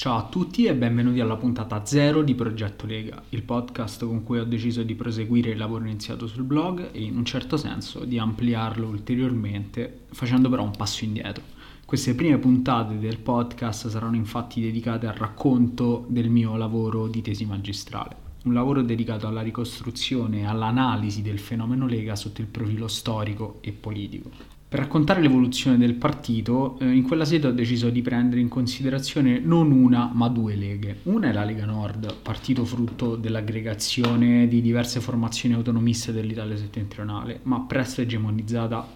Ciao a tutti e benvenuti alla puntata 0 di Progetto Lega, il podcast con cui ho deciso di proseguire il lavoro iniziato sul blog e in un certo senso di ampliarlo ulteriormente, facendo però un passo indietro. Queste prime puntate del podcast saranno infatti dedicate al racconto del mio lavoro di tesi magistrale, un lavoro dedicato alla ricostruzione e all'analisi del fenomeno Lega sotto il profilo storico e politico. Per raccontare l'evoluzione del partito, eh, in quella sede ho deciso di prendere in considerazione non una ma due leghe. Una è la Lega Nord, partito frutto dell'aggregazione di diverse formazioni autonomiste dell'Italia settentrionale, ma presto egemonizzata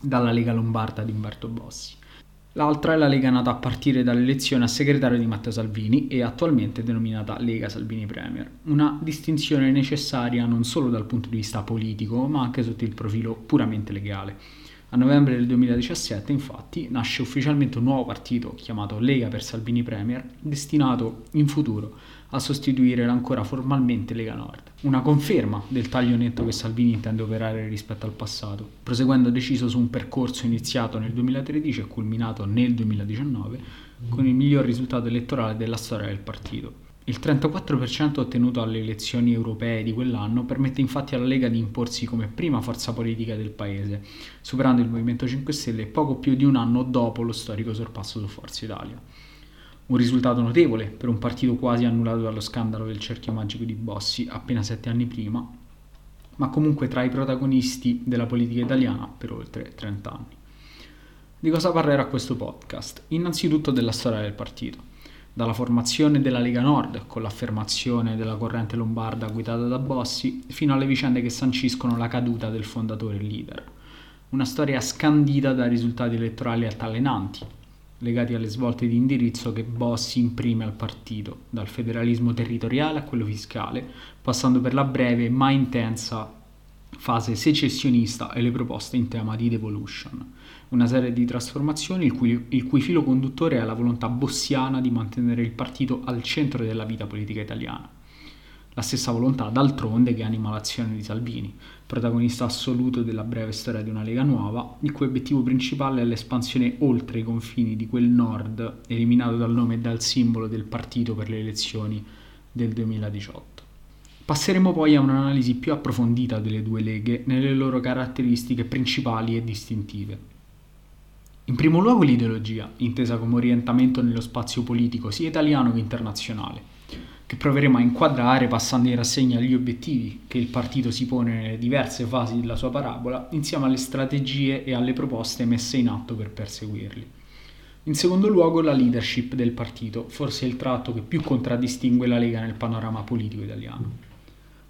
dalla Lega Lombarda di Umberto Bossi. L'altra è la Lega nata a partire dall'elezione a segretario di Matteo Salvini e attualmente denominata Lega Salvini Premier. Una distinzione necessaria non solo dal punto di vista politico, ma anche sotto il profilo puramente legale. A novembre del 2017, infatti, nasce ufficialmente un nuovo partito chiamato Lega per Salvini Premier, destinato in futuro a sostituire l'ancora formalmente Lega Nord. Una conferma del taglio netto che Salvini intende operare rispetto al passato, proseguendo deciso su un percorso iniziato nel 2013 e culminato nel 2019 con il miglior risultato elettorale della storia del partito. Il 34% ottenuto alle elezioni europee di quell'anno permette infatti alla Lega di imporsi come prima forza politica del paese, superando il Movimento 5 Stelle poco più di un anno dopo lo storico sorpasso su Forza Italia. Un risultato notevole per un partito quasi annullato dallo scandalo del cerchio magico di Bossi appena sette anni prima, ma comunque tra i protagonisti della politica italiana per oltre 30 anni. Di cosa parlerà questo podcast? Innanzitutto della storia del partito dalla formazione della Lega Nord, con l'affermazione della corrente lombarda guidata da Bossi, fino alle vicende che sanciscono la caduta del fondatore e leader. Una storia scandita da risultati elettorali altalenanti, legati alle svolte di indirizzo che Bossi imprime al partito, dal federalismo territoriale a quello fiscale, passando per la breve ma intensa fase secessionista e le proposte in tema di devolution una serie di trasformazioni il cui, il cui, filo conduttore è la volontà bossiana di mantenere il partito al centro della vita politica italiana. La stessa volontà, d'altronde, che anima l'azione di Salvini, protagonista assoluto della breve storia di una Lega nuova, il cui obiettivo principale è l'espansione oltre i confini di quel nord eliminato dal nome e dal simbolo del partito per le elezioni del 2018. Passeremo poi a un'analisi più approfondita delle due leghe nelle loro caratteristiche principali e distintive. In primo luogo l'ideologia, intesa come orientamento nello spazio politico sia italiano che internazionale, che proveremo a inquadrare passando in rassegna gli obiettivi che il partito si pone nelle diverse fasi della sua parabola, insieme alle strategie e alle proposte messe in atto per perseguirli. In secondo luogo la leadership del partito, forse il tratto che più contraddistingue la Lega nel panorama politico italiano.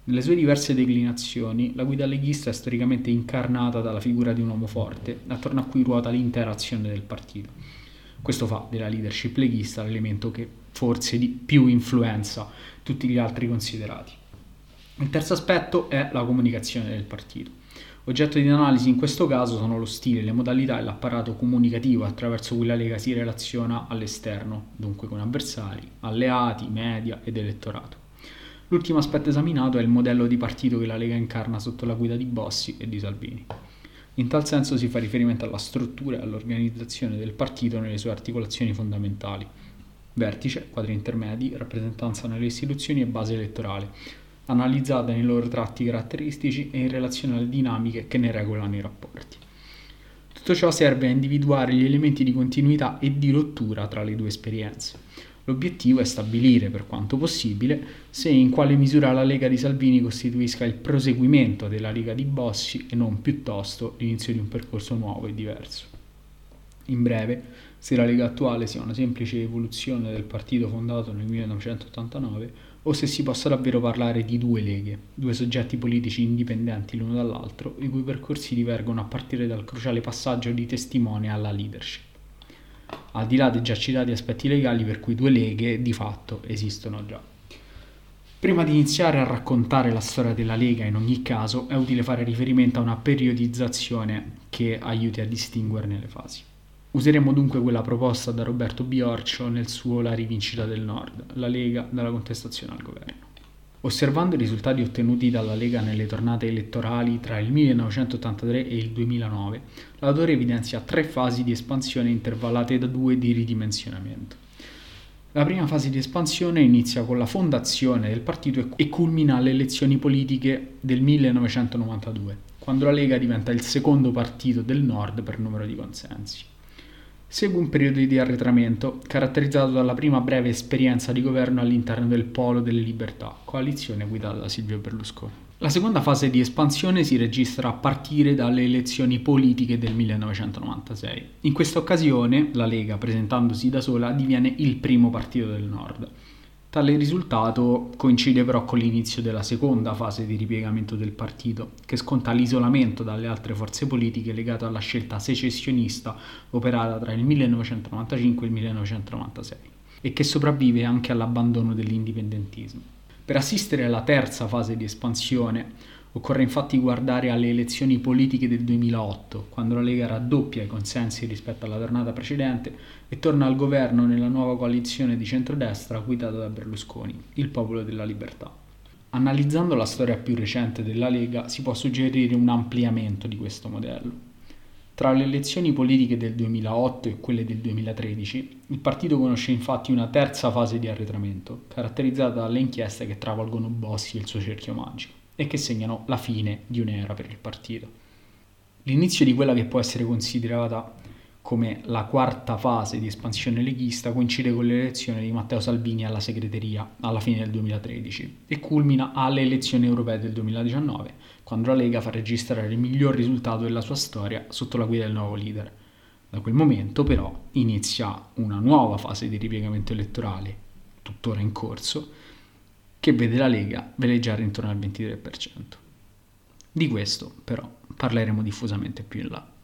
Nelle sue diverse declinazioni, la guida leghista è storicamente incarnata dalla figura di un uomo forte, attorno a cui ruota l'intera azione del partito. Questo fa della leadership leghista l'elemento che forse di più influenza tutti gli altri considerati. Il terzo aspetto è la comunicazione del partito. Oggetto di analisi in questo caso sono lo stile, le modalità e l'apparato comunicativo attraverso cui la Lega si relaziona all'esterno, dunque con avversari, alleati, media ed elettorato. L'ultimo aspetto esaminato è il modello di partito che la Lega incarna sotto la guida di Bossi e di Salvini. In tal senso si fa riferimento alla struttura e all'organizzazione del partito nelle sue articolazioni fondamentali. Vertice, quadri intermedi, rappresentanza nelle istituzioni e base elettorale, analizzata nei loro tratti caratteristici e in relazione alle dinamiche che ne regolano i rapporti. Tutto ciò serve a individuare gli elementi di continuità e di rottura tra le due esperienze L'obiettivo è stabilire, per quanto possibile, se e in quale misura la Lega di Salvini costituisca il proseguimento della Lega di Bossi e non piuttosto l'inizio di un percorso nuovo e diverso. In breve, se la Lega attuale sia una semplice evoluzione del partito fondato nel 1989 o se si possa davvero parlare di due leghe, due soggetti politici indipendenti l'uno dall'altro, i cui percorsi divergono a partire dal cruciale passaggio di testimone alla leadership al di là dei già citati aspetti legali per cui due leghe di fatto esistono già. Prima di iniziare a raccontare la storia della Lega, in ogni caso, è utile fare riferimento a una periodizzazione che aiuti a distinguerne le fasi. Useremo dunque quella proposta da Roberto Biorcio nel suo La rivincita del Nord, la Lega dalla contestazione al governo. Osservando i risultati ottenuti dalla Lega nelle tornate elettorali tra il 1983 e il 2009, l'autore evidenzia tre fasi di espansione intervallate da due di ridimensionamento. La prima fase di espansione inizia con la fondazione del partito e culmina alle elezioni politiche del 1992, quando la Lega diventa il secondo partito del Nord per numero di consensi. Segue un periodo di arretramento caratterizzato dalla prima breve esperienza di governo all'interno del Polo delle Libertà, coalizione guidata da Silvio Berlusconi. La seconda fase di espansione si registra a partire dalle elezioni politiche del 1996. In questa occasione la Lega, presentandosi da sola, diviene il primo partito del Nord. Tale risultato coincide però con l'inizio della seconda fase di ripiegamento del partito, che sconta l'isolamento dalle altre forze politiche legato alla scelta secessionista operata tra il 1995 e il 1996 e che sopravvive anche all'abbandono dell'indipendentismo. Per assistere alla terza fase di espansione Occorre infatti guardare alle elezioni politiche del 2008, quando la Lega raddoppia i consensi rispetto alla tornata precedente e torna al governo nella nuova coalizione di centrodestra guidata da Berlusconi, il Popolo della Libertà. Analizzando la storia più recente della Lega si può suggerire un ampliamento di questo modello. Tra le elezioni politiche del 2008 e quelle del 2013, il partito conosce infatti una terza fase di arretramento, caratterizzata dalle inchieste che travolgono Bossi e il suo cerchio magico e che segnano la fine di un'era per il partito. L'inizio di quella che può essere considerata come la quarta fase di espansione leghista coincide con l'elezione di Matteo Salvini alla segreteria alla fine del 2013 e culmina alle elezioni europee del 2019, quando la Lega fa registrare il miglior risultato della sua storia sotto la guida del nuovo leader. Da quel momento però inizia una nuova fase di ripiegamento elettorale, tuttora in corso, che vede la Lega veleggiare intorno al 23%. Di questo però parleremo diffusamente più in là.